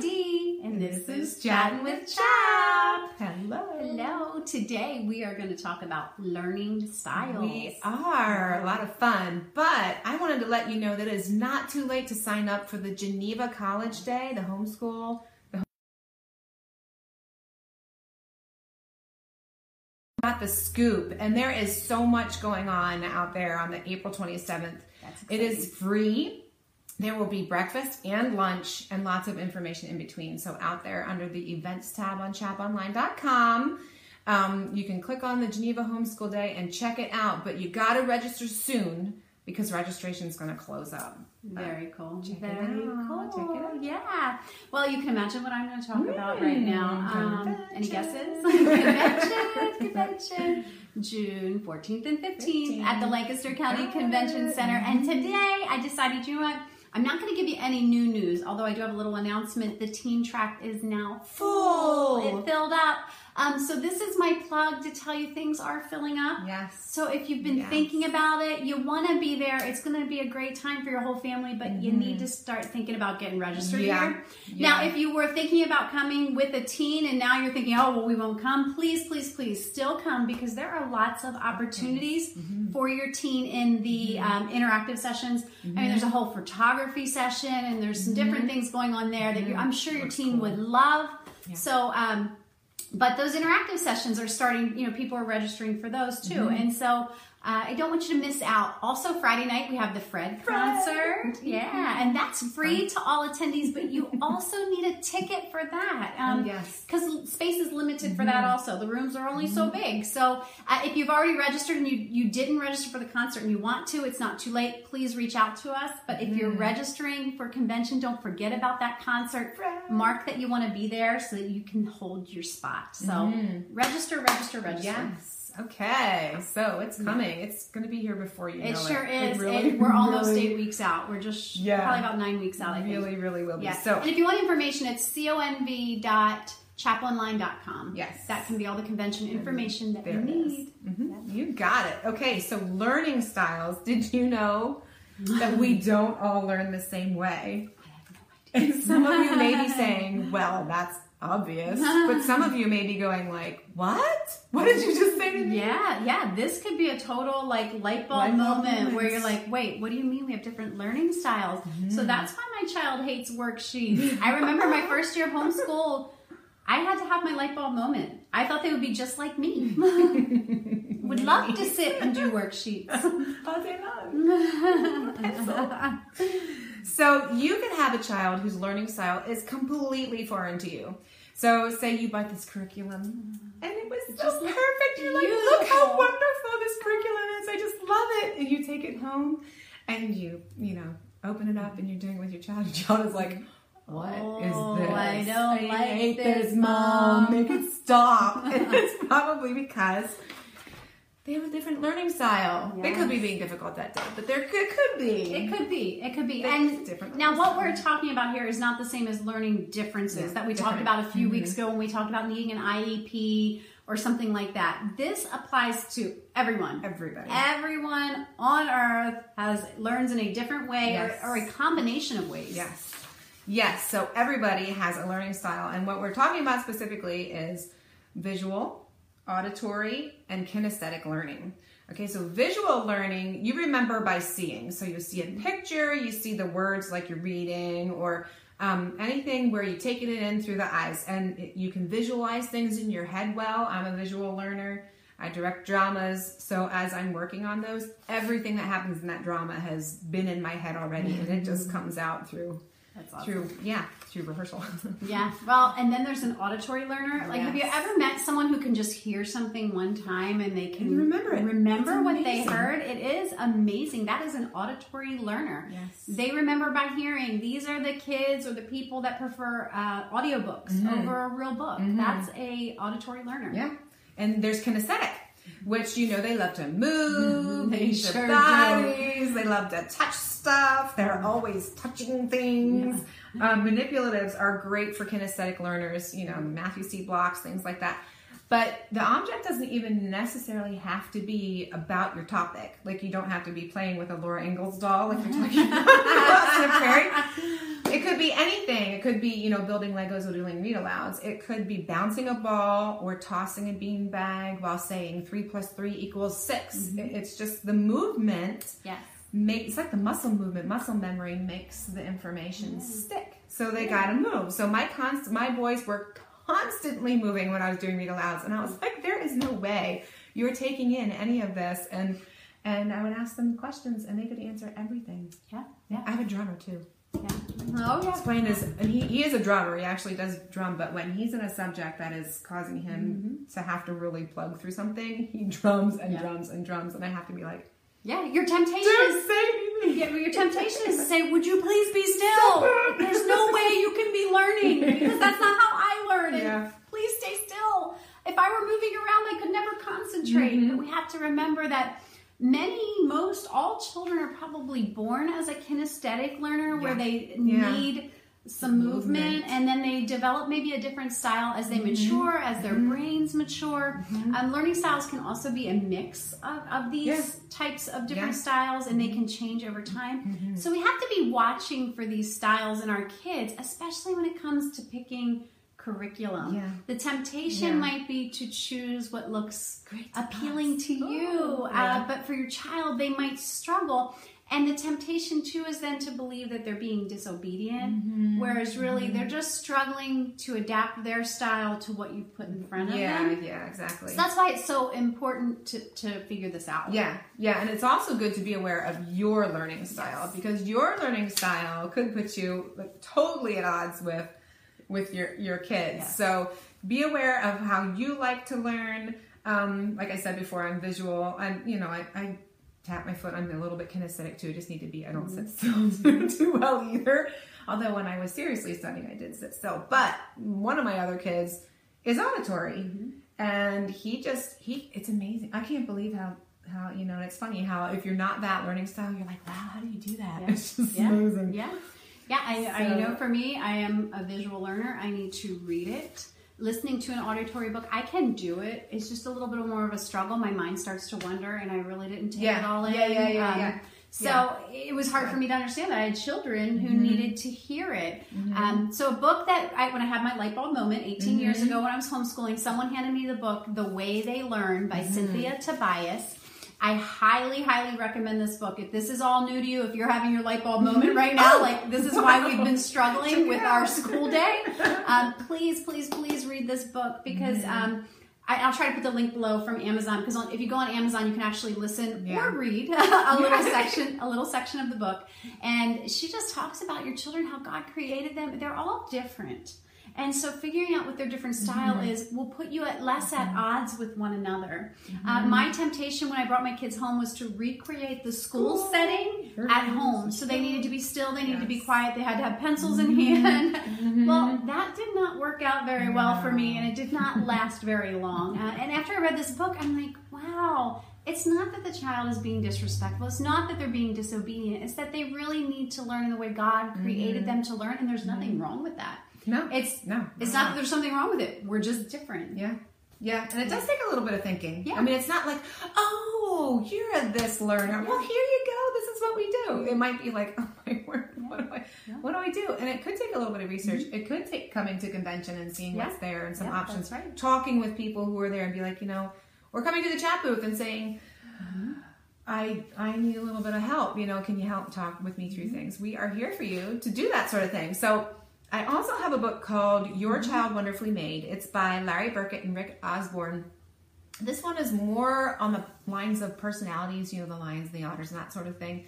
Dee, and this, is Chatting with Chap. Hello. Hello. Today we are going to talk about learning styles. We are a lot of fun, but I wanted to let you know that it is not too late to sign up for the Geneva College Day, the homeschool. The Got the scoop, and there is so much going on out there on the April 27th. That's It is free. There will be breakfast and lunch and lots of information in between. So out there under the events tab on chaponline.com, um, you can click on the Geneva Homeschool Day and check it out. But you got to register soon because registration is going to close up. Very cool. Check Very cool. Check it out. Yeah. Well, you can imagine what I'm going to talk about right Mm, now. Um, any guesses? convention. Convention. June 14th and 15th at the Lancaster County Convention. Center. And today I decided, you know what? I'm not going to give you any new news, although I do have a little announcement. The teen track is now full. Full. It filled up. Um, so this is my plug to tell you things are filling up. Yes. So if you've been Yes. thinking about it, you want to be there. It's going to be a great time for your whole family, but you need to start thinking about getting registered Mm-hmm. Yeah. here. Yeah. Now, if you were thinking about coming with a teen and now you're thinking, oh, well, we won't come, please, please, please still come because there are lots of opportunities Mm-hmm. for your teen in the um, interactive sessions. I mean, there's a whole photography session and there's some different things going on there that you're, I'm sure your Mm-hmm. Teen cool. would love. Yeah. So, um, but those interactive sessions are starting you know people are registering for those too Mm-hmm. and so uh, i don't want you to miss out. Also friday night we have the fred concert. Yeah and that's free to all attendees but you also need a ticket for that. Um, Oh, yes. because space is limited for that also. The rooms are only so big. So uh, if you've already registered and you, you didn't register for the concert and you want to it's not too late. Please reach out to us. But if you're registering for convention don't forget about that concert. Mark that you want to be there so that you can hold your spot. So register register register. Yes. Okay. So it's coming. It's going to be here before you it know sure it. is It really, we're almost really, eight weeks out we're just Yeah. probably about nine weeks out i think Really, really will be. yeah So and if you want information it's conv.chaponline.com Yes. that can be all the convention information that There you need Mhm. You got it. Okay, so learning styles. Did you know that we don't all learn the same way? And some of you may be saying, well, that's obvious. But some of you may be going like, what? What did you just say to me? Yeah, yeah. This could be a total like light bulb Light bulb moment where you're like, wait, what do you mean we have different learning styles? Mm-hmm. So that's why my child hates worksheets. I remember my first year of homeschool, I had to have my light bulb moment. I thought they would be just like me. would love to sit and do worksheets. All day long. So you can have a child whose learning style is completely foreign to you. So say you bought this curriculum and it was so Just perfect. You're like, look how wonderful this curriculum is. I just love it. And you take it home and you, you know, open it up and you're doing it with your child. And your child is like, what is Oh, this? I don't like hate this, mom. Mom." Make it stop. and it's probably because they have a different learning style. They could be being difficult that day, but there could, could be. It could be. It could be. There's And different now, what learning we're talking about here is not the same as learning differences Yeah, that we talked different. Mm-hmm. about a few weeks ago when we talked about needing an IEP or something like that. This applies to everyone. Everybody. Everyone on earth has learns in a different way Yes. or, or a combination of ways. Yes. Yes. So everybody has a learning style. And what we're talking about specifically is visual, auditory, and kinesthetic learning. Okay, so visual learning, you remember by seeing. So you see a picture, you see the words like you're reading, or um, anything where you're taking it in through the eyes. And you can visualize things in your head well. I'm a visual learner. I direct dramas, so as I'm working on those, everything that happens in that drama has been in my head already, and it just comes out through That's awesome. through yeah through rehearsal. Yeah. Well, and then there's an auditory learner. Like, have you ever met someone who can just hear something one time and they can And remember it. Remember what they heard? It is amazing. That is an auditory learner. Yes. They remember by hearing. These are the kids or the people that prefer uh, audiobooks over a real book. That's a auditory learner. yeah, and there's kinesthetic, which you know they love to move, mm-hmm. They they sure their do. bodies, they love to touch stuff. They're mm-hmm. always touching things. Um, manipulatives are great for kinesthetic learners. You know, mm-hmm. Math-U-See blocks, things like that. But the object doesn't even necessarily have to be about your topic. Like you don't have to be playing with a Laura Ingalls doll, like you're talking about in Lost in the Prairie. It could be anything. It could be, you know, building Legos or doing read alouds. It could be bouncing a ball or tossing a bean bag while saying three plus three equals 6 Mm-hmm. It's just the movement Yes. make it's like the muscle movement muscle memory makes the information stick so they gotta move so my const my boys were constantly moving when i was doing read alouds and i was like there is no way you're taking in any of this and and i would ask them questions and they could answer everything Yeah. yeah i have a drummer too Yeah. Oh yeah. He's playing his and he, he is a drummer he actually does drum but when he's in a subject that is causing him to have to really plug through something he drums and Yeah. drums and drums and i have to be like Yeah. Your temptation dude is save me Yeah, your temptation is to say, "Would you please be still?" There's no way you can be learning because that's not how I learn. Yeah. Please stay still. If I were moving around, I could never concentrate. Mm-hmm. But we have to remember that many, most, all children are probably born as a kinesthetic learner, where they Yeah. need some movement, Movement. and then they develop maybe a different style as they Mm-hmm. mature, as their brains mature. Um, learning styles can also be a mix of, of these Yeah. types of different Yeah. styles and they can change over time. So we have to be watching for these styles in our kids, especially when it comes to picking curriculum. Yeah. The temptation Yeah. might be to choose what looks Great to appealing us. to you, Ooh, uh, but for your child, they might struggle. And the temptation too is then to believe that they're being disobedient, Mm-hmm. whereas really they're just struggling to adapt their style to what you put in front of yeah them. yeah exactly So that's why it's so important to, to figure this out. Yeah, yeah, and it's also good to be aware of your learning style Yes. because your learning style could put you like, totally at odds with with your your kids. Yes. So be aware of how you like to learn. Um, like I said before, I'm visual. I'm you know I, I tap my foot. I'm a little bit kinesthetic too. I just need to be. I don't sit still too well either. Although when I was seriously studying, I did sit still. But one of my other kids is auditory, and he just he. It's amazing. I can't believe how how you know. And it's funny how if you're not that learning style, you're like, wow, how do you do that? Yeah. It's just Yeah. amazing. Yeah. Yeah, I, I So- know for me, I am a visual learner. I need to read it. Listening to an auditory book, I can do it. It's just a little bit more of a struggle. My mind starts to wander, and I really didn't take Yeah. it all in. Yeah, yeah, yeah, Um, yeah. So Yeah. it was hard for me to understand that I had children who Mm-hmm. needed to hear it. Um, so a book that I, when I had my light bulb moment 18 Mm-hmm. years ago when I was homeschooling, someone handed me the book "The Way They Learn" by Mm-hmm. Cynthia Tobias. I highly, highly recommend this book. If this is all new to you, if you're having your light bulb moment right now, like this is why we've been struggling with our school day, um, please, please, please read this book because Mm-hmm. um, I, I'll try to put the link below from Amazon because if you go on Amazon, you can actually listen Yeah. or read a little section, a little section of the book, and she just talks about your children, how God created them. They're all different. And so, figuring out what their different style Mm-hmm. is will put you at less at odds with one another. Mm-hmm. Uh, my temptation when I brought my kids home was to recreate the school School. setting at home. So they needed to be still, they needed to be quiet, they had to have pencils in hand. Well, that did not work out very well for me, and it did not last very long. Uh, and after I read this book, I'm like, wow. It's not that the child is being disrespectful. It's not that they're being disobedient. It's that they really need to learn the way God created them to learn, and there's nothing wrong with that. No, It's no, it's not that there's something wrong with it. We're just different. Yeah. Yeah, and it does take a little bit of thinking. Yeah. I mean, it's not like, oh, you're a this learner. Well, here you go. This is what we do. It might be like, oh my word, what do I, Yeah. Mm-hmm. what do I do? And it could take a little bit of research. It could take coming to convention and seeing Yeah. what's there and some options. right. Talking with people who are there and be like, you know, or coming to the chat booth and saying, Mm-hmm. I I need a little bit of help. You know, can you help talk with me through Mm-hmm. things? We are here for you to do that sort of thing. So I also have a book called Your Mm-hmm. Child Wonderfully Made. It's by Larry Burkett and Rick Osborne. This one is more on the lines of personalities, you know, the lions, the otters, and that sort of thing,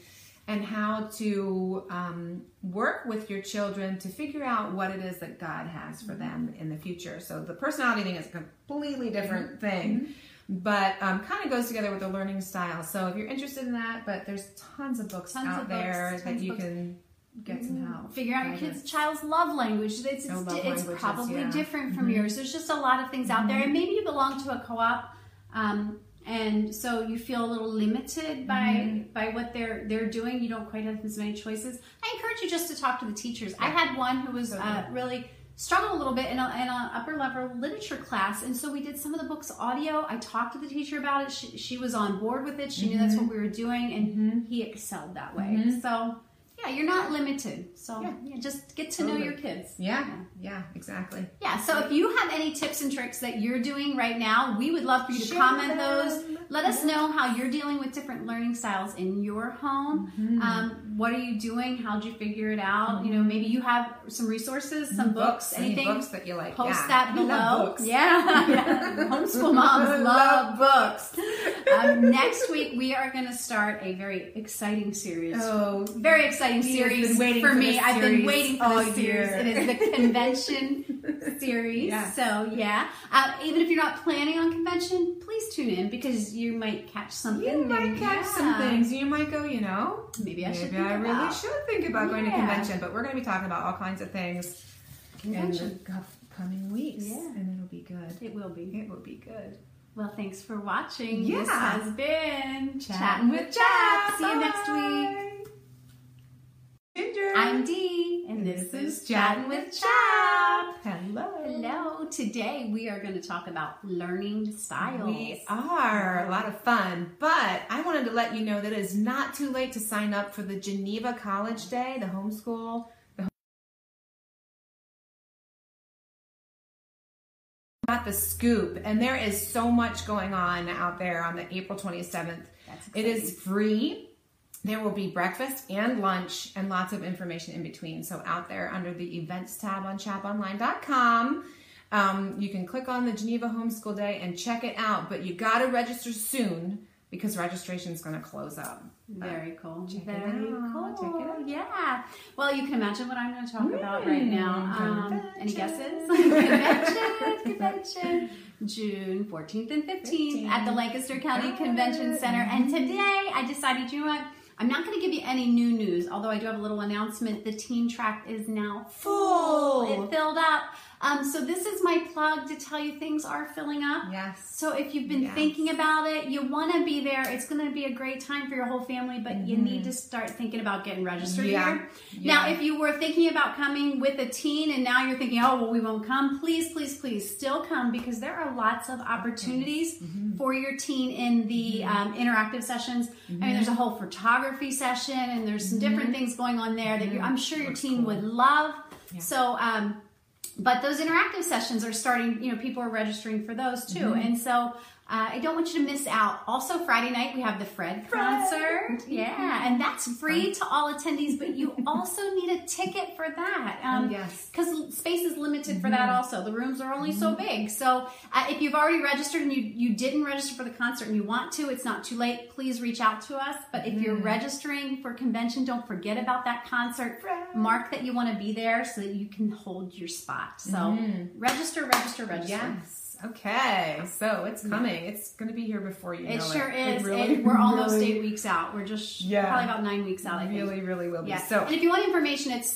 and how to um, work with your children to figure out what it is that God has for them in the future. So the personality thing is a completely different thing, but um, kind of goes together with the learning style. So if you're interested in that, but there's tons of books Tons out of there that you books. can get some help. Figure out your kid's child's love language. It's, it's, Oh, it's probably yeah. different from Mhm. yours. There's just a lot of things out there, and maybe you belong to a co-op, um, and so you feel a little limited by Mm-hmm. by what they're they're doing. You don't quite have as many choices. I encourage you just to talk to the teachers. I had one who was uh, really struggled a little bit in a, in a upper level literature class, and so we did some of the books audio. I talked to the teacher about it. She, she was on board with it. She knew that's what we were doing, and he excelled that way. So. Yeah, you're not limited. So Yeah. yeah, just get to know your kids. Yeah, yeah, exactly. Yeah, so if you have any tips and tricks that you're doing right now, we would love for you to Share comment those. Let us know how you're dealing with different learning styles in your home. Mm-hmm. Um, what are you doing? How'd you figure it out? You know, maybe you have some resources, some books, any anything. books that you like. Post yeah. that below. books. Yeah, yeah. Homeschool moms love books. Um, next week, we are going to start a very exciting series Oh, very exciting series for, for me. this I've been waiting for all this series. year. It is the convention series. Yeah. So yeah, uh, even if you're not planning on convention, please tune in because you might catch something. you might catch some things. You might go, you know, Maybe I should. maybe I really should think about going to convention. But we're going to be talking about all kinds of things convention. in the coming weeks, Yeah. and it'll be good. It will be. It will be good. Well, thanks for watching. Yeah. This has been Chatting with Jack. Jack. See you next week. Ginger. I'm Dee, and this is Chatting with Chap. Hello. Hello. Today we are going to talk about learning styles. We are a lot of fun, but I wanted to let you know that it is not too late to sign up for the Geneva College Day, the homeschool. The Got the scoop, and there is so much going on out there on the April 27th. That's It is free. There will be breakfast and lunch and lots of information in between. So out there under the events tab on chaponline.com, um, you can click on the Geneva Homeschool Day and check it out. But you got to register soon because registration is going to close up. Very cool. Check it Very out. cool. Check it out. Yeah. Well, you can imagine what I'm going to talk about right Mm, now. Um, any guesses? convention, convention. June 14th and 15th at the Lancaster County Got Convention. Center. And today I decided, you know what? I'm not going to give you any new news, although I do have a little announcement. The teen track is now full. Full. It filled up. Um, so this is my plug to tell you things are filling up. Yes. So if you've been Yes. thinking about it, you want to be there. It's going to be a great time for your whole family, but you need to start thinking about getting registered Mm-hmm. Yeah. here. Yeah. Now, if you were thinking about coming with a teen and now you're thinking, oh, well, we won't come, please, please, please still come because there are lots of opportunities Mm-hmm. for your teen in the um, interactive sessions. I mean, there's a whole photography session and there's some different things going on there that I'm sure your Looks teen cool. would love. Yeah. So, um, but those interactive sessions are starting you know people are registering for those too Mm-hmm. and so uh, i don't want you to miss out. Also friday night we have the fred concert. Yeah and that's free to all attendees but you also need a ticket for that. Um, Yes. because space is limited for that also. The rooms are only so big. So uh, if you've already registered and you, you didn't register for the concert and you want to it's not too late. Please reach out to us. But if you're registering for convention don't forget about that concert. Right. mark that you want to be there so that you can hold your spot. So register register register. Yes. Okay. So it's coming. It's going to be here before you it know sure it. is It really, we're almost really, eight weeks out we're just Yeah. probably about nine weeks out i think Really, really will be. yeah So and if you want information it's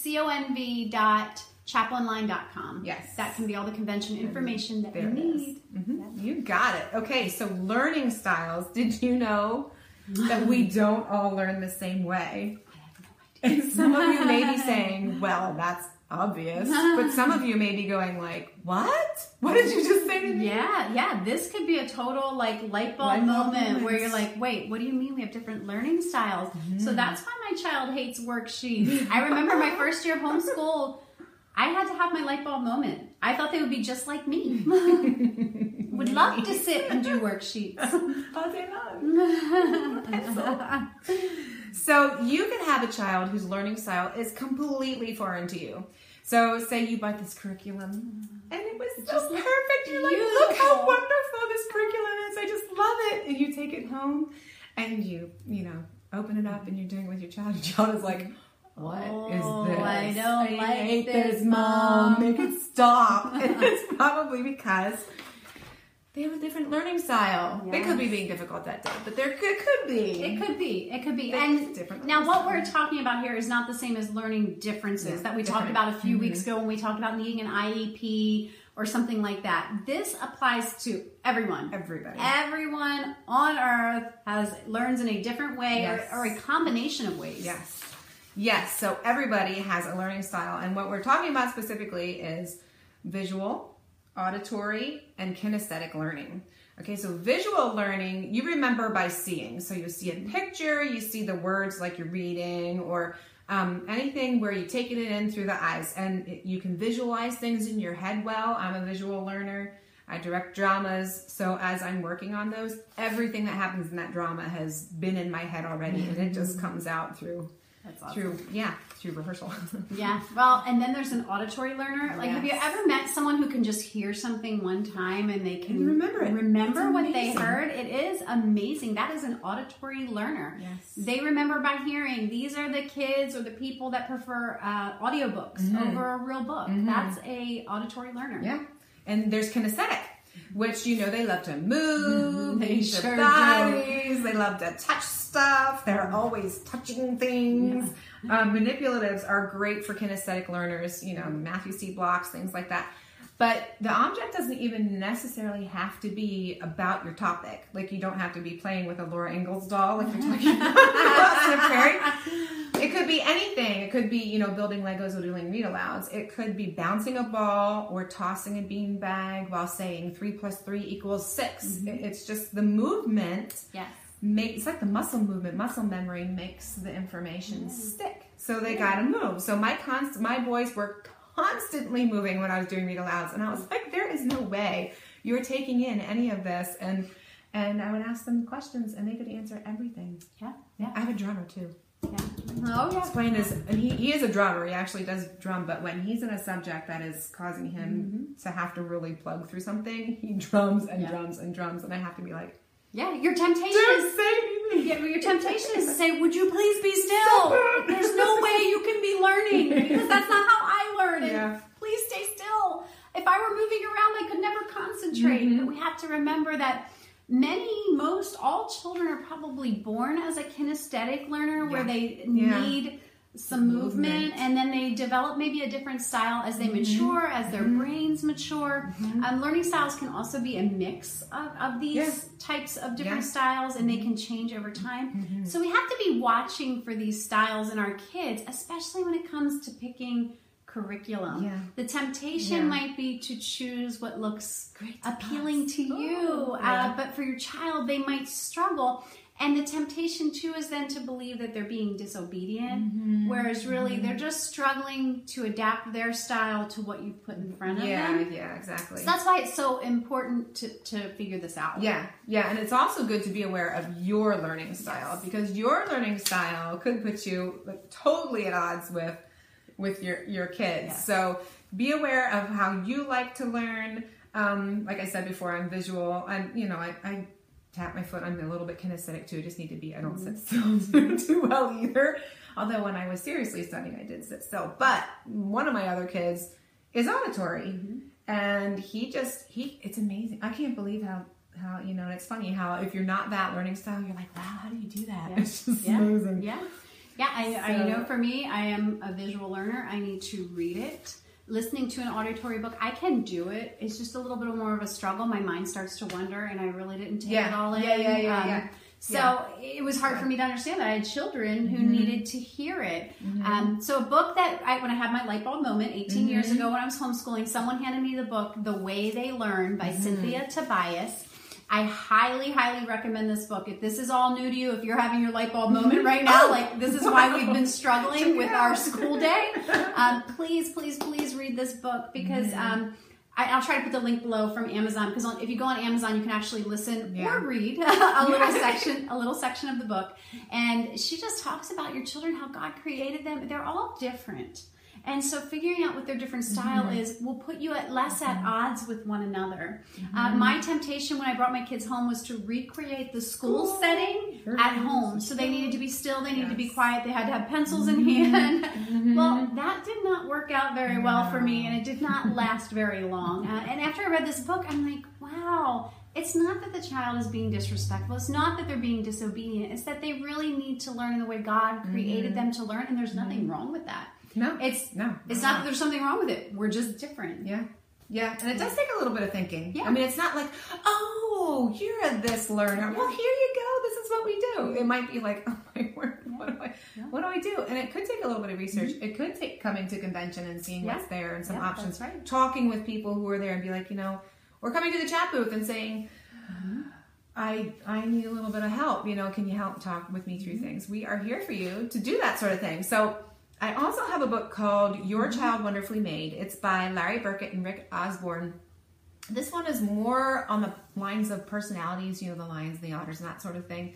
conv.chaponline.com Yes. that can be all the convention information that you There is. need Mhm. You got it. Okay, so learning styles. Did you know that we don't all learn the same way? And some of you may be saying, well, that's obvious. But some of you may be going like, what? What did you just say to me? Yeah, yeah. This could be a total like light bulb Light bulb moment moments. where you're like, wait, what do you mean we have different learning styles? So mm. that's why my child hates worksheets. I remember my first year of homeschool, I had to have my light bulb moment. I thought they would be just like me. would love to sit and do worksheets. All day long. So you can have a child whose learning style is completely foreign to you. So say you bought this curriculum and it was so Just perfect. You're like, look how wonderful this curriculum is. I just love it. And you take it home and you, you know, open it up and you're doing it with your child. Your child is like, what is Oh, this? I don't like hate this, mom. Mom." Make it stop. and it's probably because they have a different learning style. They could be being difficult that day, but there could, could be. It could be. It could be. It's And different now, what we're talking about here is not the same as learning differences Yeah, that we talked different. Mm-hmm. about a few weeks ago when we talked about needing an IEP or something like that. This applies to everyone. Everybody. Everyone on earth has learns in a different way Yes. or, or a combination of ways. Yes. Yes. So everybody has a learning style. And what we're talking about specifically is visual, auditory, and kinesthetic learning. Okay, so visual learning, you remember by seeing. So you see a picture, you see the words like you're reading, or Um, anything where you take it in through the eyes and it, you can visualize things in your head well. I'm a visual learner. I direct dramas. So as I'm working on those, everything that happens in that drama has been in my head already and it just comes out through awesome. through yeah, through rehearsal. Yeah. Well, and then there's an auditory learner. Like, have you ever met someone who can just hear something one time and they can And remember it. Remember what they heard? It is amazing. That is an auditory learner. Yes. They remember by hearing. These are the kids or the people that prefer uh, audiobooks over a real book. That's a auditory learner. Yeah. And there's kinesthetic, which you know they love to move, they sure their do. bodies, they love to touch stuff, they're always touching things. Um, manipulatives are great for kinesthetic learners, you know, Math-U-See blocks, things like that. But the object doesn't even necessarily have to be about your topic. Like you don't have to be playing with a Laura Ingalls doll like you're talking about the Prairie. It could be anything. It could be, you know, building Legos or doing read alouds. It could be bouncing a ball or tossing a bean bag while saying three plus three equals 6 mm-hmm. It- It's just the movement Yes. make it's like the muscle movement muscle memory makes the information stick. So they gotta move. So my const my boys were constantly moving when i was doing read alouds and i was like there is no way you're taking in any of this. And and i would ask them questions and they could answer everything. Yeah. yeah. i have a drummer too Yeah. Oh, yeah. Explain is and he, he is a drummer he actually does drum but when he's in a subject that is causing him to have to really plug through something he drums and Yeah. drums and drums and i have to be like Yeah. Your temptation is don't say anything Yeah, your temptation is to say, "Would you please be still? There's no way you can be learning because that's not how I learn." Yeah. please stay still. If I were moving around, I could never concentrate. Mm-hmm. But we have to remember that many, most, all children are probably born as a kinesthetic learner, where they Yeah. need some movement, Movement. Mm-hmm. and then they develop maybe a different style as they mature, as their brains mature. Um, learning styles can also be a mix of, of these Yeah. types of different Yeah. styles, and they can change over time. So we have to be watching for these styles in our kids, especially when it comes to picking curriculum. Yeah. The temptation Yeah. might be to choose what looks Great appealing to you, Ooh, uh, but for your child, they might struggle. And the temptation too is then to believe that they're being disobedient, Mm-hmm. whereas really they're just struggling to adapt their style to what you put in front of Yeah, them. yeah, exactly. So that's why it's so important to, to figure this out. yeah, yeah, and it's also good to be aware of your learning style Yes. because your learning style could put you like, totally at odds with with your your kids. So be aware of how you like to learn. Um, like I said before, I'm visual. I'm you know I, I tap my foot. I'm a little bit kinesthetic too. I just need to be. I don't sit still too, well either. Although when I was seriously studying, I did sit still. But one of my other kids is auditory, and he just he. It's amazing. I can't believe how how you know. And it's funny how if you're not that learning style, you're like, wow, how do you do that? Yeah. It's just Yeah. amazing. Yeah. Yeah, I, I So- know for me, I am a visual learner. I need to read it. Listening to an auditory book, I can do it. It's just a little bit more of a struggle. My mind starts to wander, and I really didn't take Yeah. it all in. Yeah, yeah, yeah, Um, yeah. So Yeah. it was hard for me to understand that I had children who Mm-hmm. needed to hear it. Um, so a book that I, when I had my light bulb moment 18 years Mm-hmm. ago when I was homeschooling, someone handed me the book "The Way They Learn" by Mm-hmm. Cynthia Tobias. I highly, highly recommend this book. If this is all new to you, if you're having your light bulb moment right now, like this is why we've been struggling with our school day. Um, please, please, please read this book because um, I, I'll try to put the link below from Amazon. Because if you go on Amazon, you can actually listen Yeah. or read a little section, a little section of the book. And she just talks about your children, how God created them. They're all different. And so figuring out what their different style Mm-hmm. is will put you at less at odds with one another. Uh, my temptation when I brought my kids home was to recreate the school setting at home. So they needed to be still, they needed to be quiet, they had to have pencils in hand. Well, that did not work out very well for me, and it did not last very long. Uh, and after I read this book, I'm like, wow. It's not that the child is being disrespectful. It's not that they're being disobedient. It's that they really need to learn the way God created them to learn, and there's nothing wrong with that. No, It's no, it's not that there's something wrong with it. We're just different. Yeah. Yeah, and it does take a little bit of thinking. Yeah. I mean, it's not like, oh, you're a this learner. Well, here you go. This is what we do. It might be like, oh my word, what do I, what do I do? And it could take a little bit of research. It could take coming to convention and seeing Mm-hmm. Yeah. what's there and some Yeah, options. right. Talking with people who are there and be like, you know, or coming to the chat booth and saying, Mm-hmm. I I need a little bit of help. You know, can you help talk with me through Mm-hmm. things? We are here for you to do that sort of thing. So I also have a book called Your Child Wonderfully Made. It's by Larry Burkett and Rick Osborne. This one is more on the lines of personalities, you know, the lions, the otters, and that sort of thing,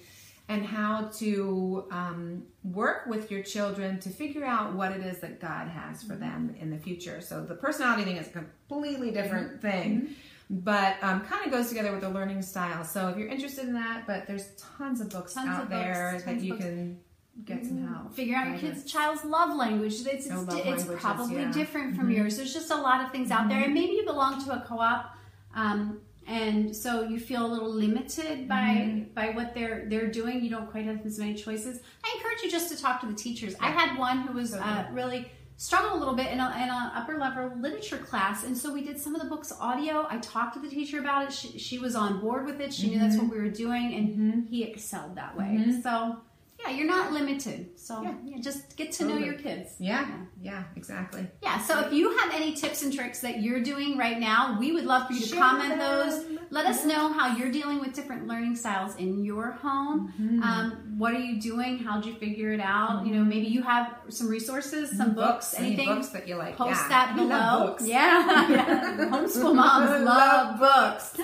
and how to um, work with your children to figure out what it is that God has for them in the future. So the personality thing is a completely different thing. But um, kind of goes together with the learning style. So if you're interested in that, but there's tons of books Tons out of there that you books. can get some help. figure out your kid's child's love language. It's, it's, Oh, it's probably yeah. Mm-hmm. different from yours. There's just a lot of things out there, and maybe you belong to a co-op, um, and so you feel a little limited by Mm-hmm. by what they're they're doing. You don't quite have as many choices. I encourage you just to talk to the teachers. I had one who was uh, really struggled a little bit in a, in a upper level literature class and so we did some of the books audio i talked to the teacher about it she, she was on board with it she knew that's what we were doing and he excelled that way so yeah you're not limited so Yeah. yeah, just get to know your kids Yeah, yeah, exactly. yeah so if you have any tips and tricks that you're doing right now we would love for you to Share comment them. those let us know how you're dealing with different learning styles in your home Mm-hmm. um, what are you doing how'd you figure it out you know maybe you have some resources some books, any anything books that you like. post yeah. that below. books. Yeah, yeah. homeschool moms love books.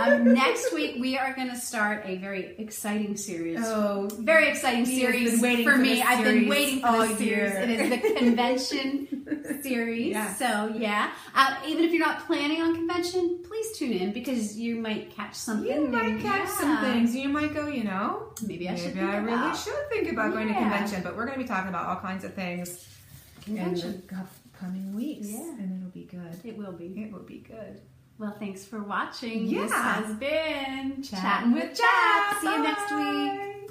Um, next week we are going to start a very exciting series. Oh, Very exciting series for for me. I've been waiting for all this series. year. It is the convention series. Yeah. So yeah, uh, even if you're not planning on convention, please tune in because you might catch something. you might new. catch Yeah. some things. You might go, you know, Maybe I should. maybe I really about should think about going to convention. But we're going to be talking about all kinds of things convention. in the coming weeks, Yeah. and it'll be good. It will be. It will be good. Well, thanks for watching. Yeah. This has been Chatting with Jack. Jack. See you next week.